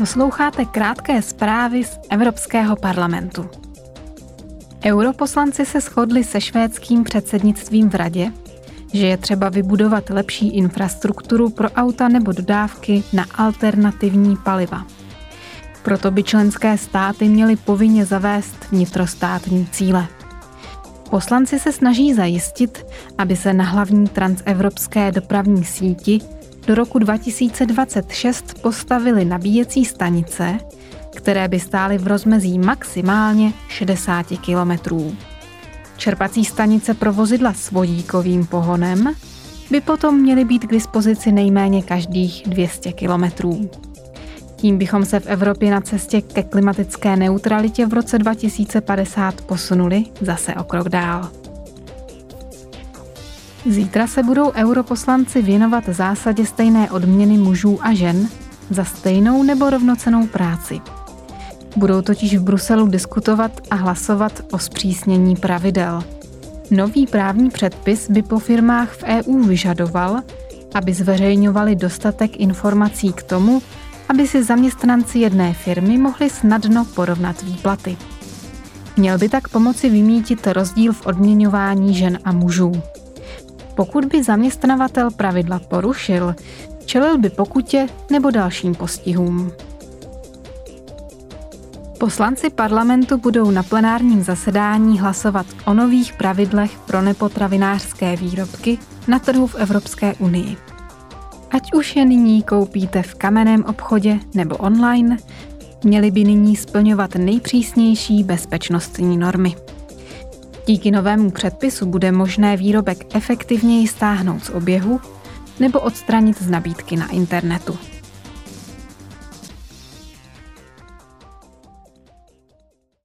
Posloucháte krátké zprávy z Evropského parlamentu. Europoslanci se shodli se švédským předsednictvím v Radě, že je třeba vybudovat lepší infrastrukturu pro auta nebo dodávky na alternativní paliva. Proto by členské státy měly povinně zavést vnitrostátní cíle. Poslanci se snaží zajistit, aby se na hlavní transevropské dopravní síti do roku 2026 postavily nabíjecí stanice, které by stály v rozmezí maximálně 60 kilometrů. Čerpací stanice pro vozidla s vodíkovým pohonem by potom měly být k dispozici nejméně každých 200 kilometrů. Tím bychom se v Evropě na cestě ke klimatické neutralitě v roce 2050 posunuli zase o krok dál. Zítra se budou europoslanci věnovat zásadě stejné odměny mužů a žen za stejnou nebo rovnocenou práci. Budou totiž v Bruselu diskutovat a hlasovat o zpřísnění pravidel. Nový právní předpis by po firmách v EU vyžadoval, aby zveřejňovali dostatek informací k tomu, aby si zaměstnanci jedné firmy mohli snadno porovnat výplaty. Měl by tak pomoci vymítit rozdíl v odměňování žen a mužů. Pokud by zaměstnavatel pravidla porušil, čelil by pokutě nebo dalším postihům. Poslanci parlamentu budou na plenárním zasedání hlasovat o nových pravidlech pro nepotravinářské výrobky na trhu v Evropské unii. Ať už je nyní koupíte v kamenném obchodě nebo online, měly by nyní splňovat nejpřísnější bezpečnostní normy. Díky novému předpisu bude možné výrobek efektivněji stáhnout z oběhu nebo odstranit z nabídky na internetu.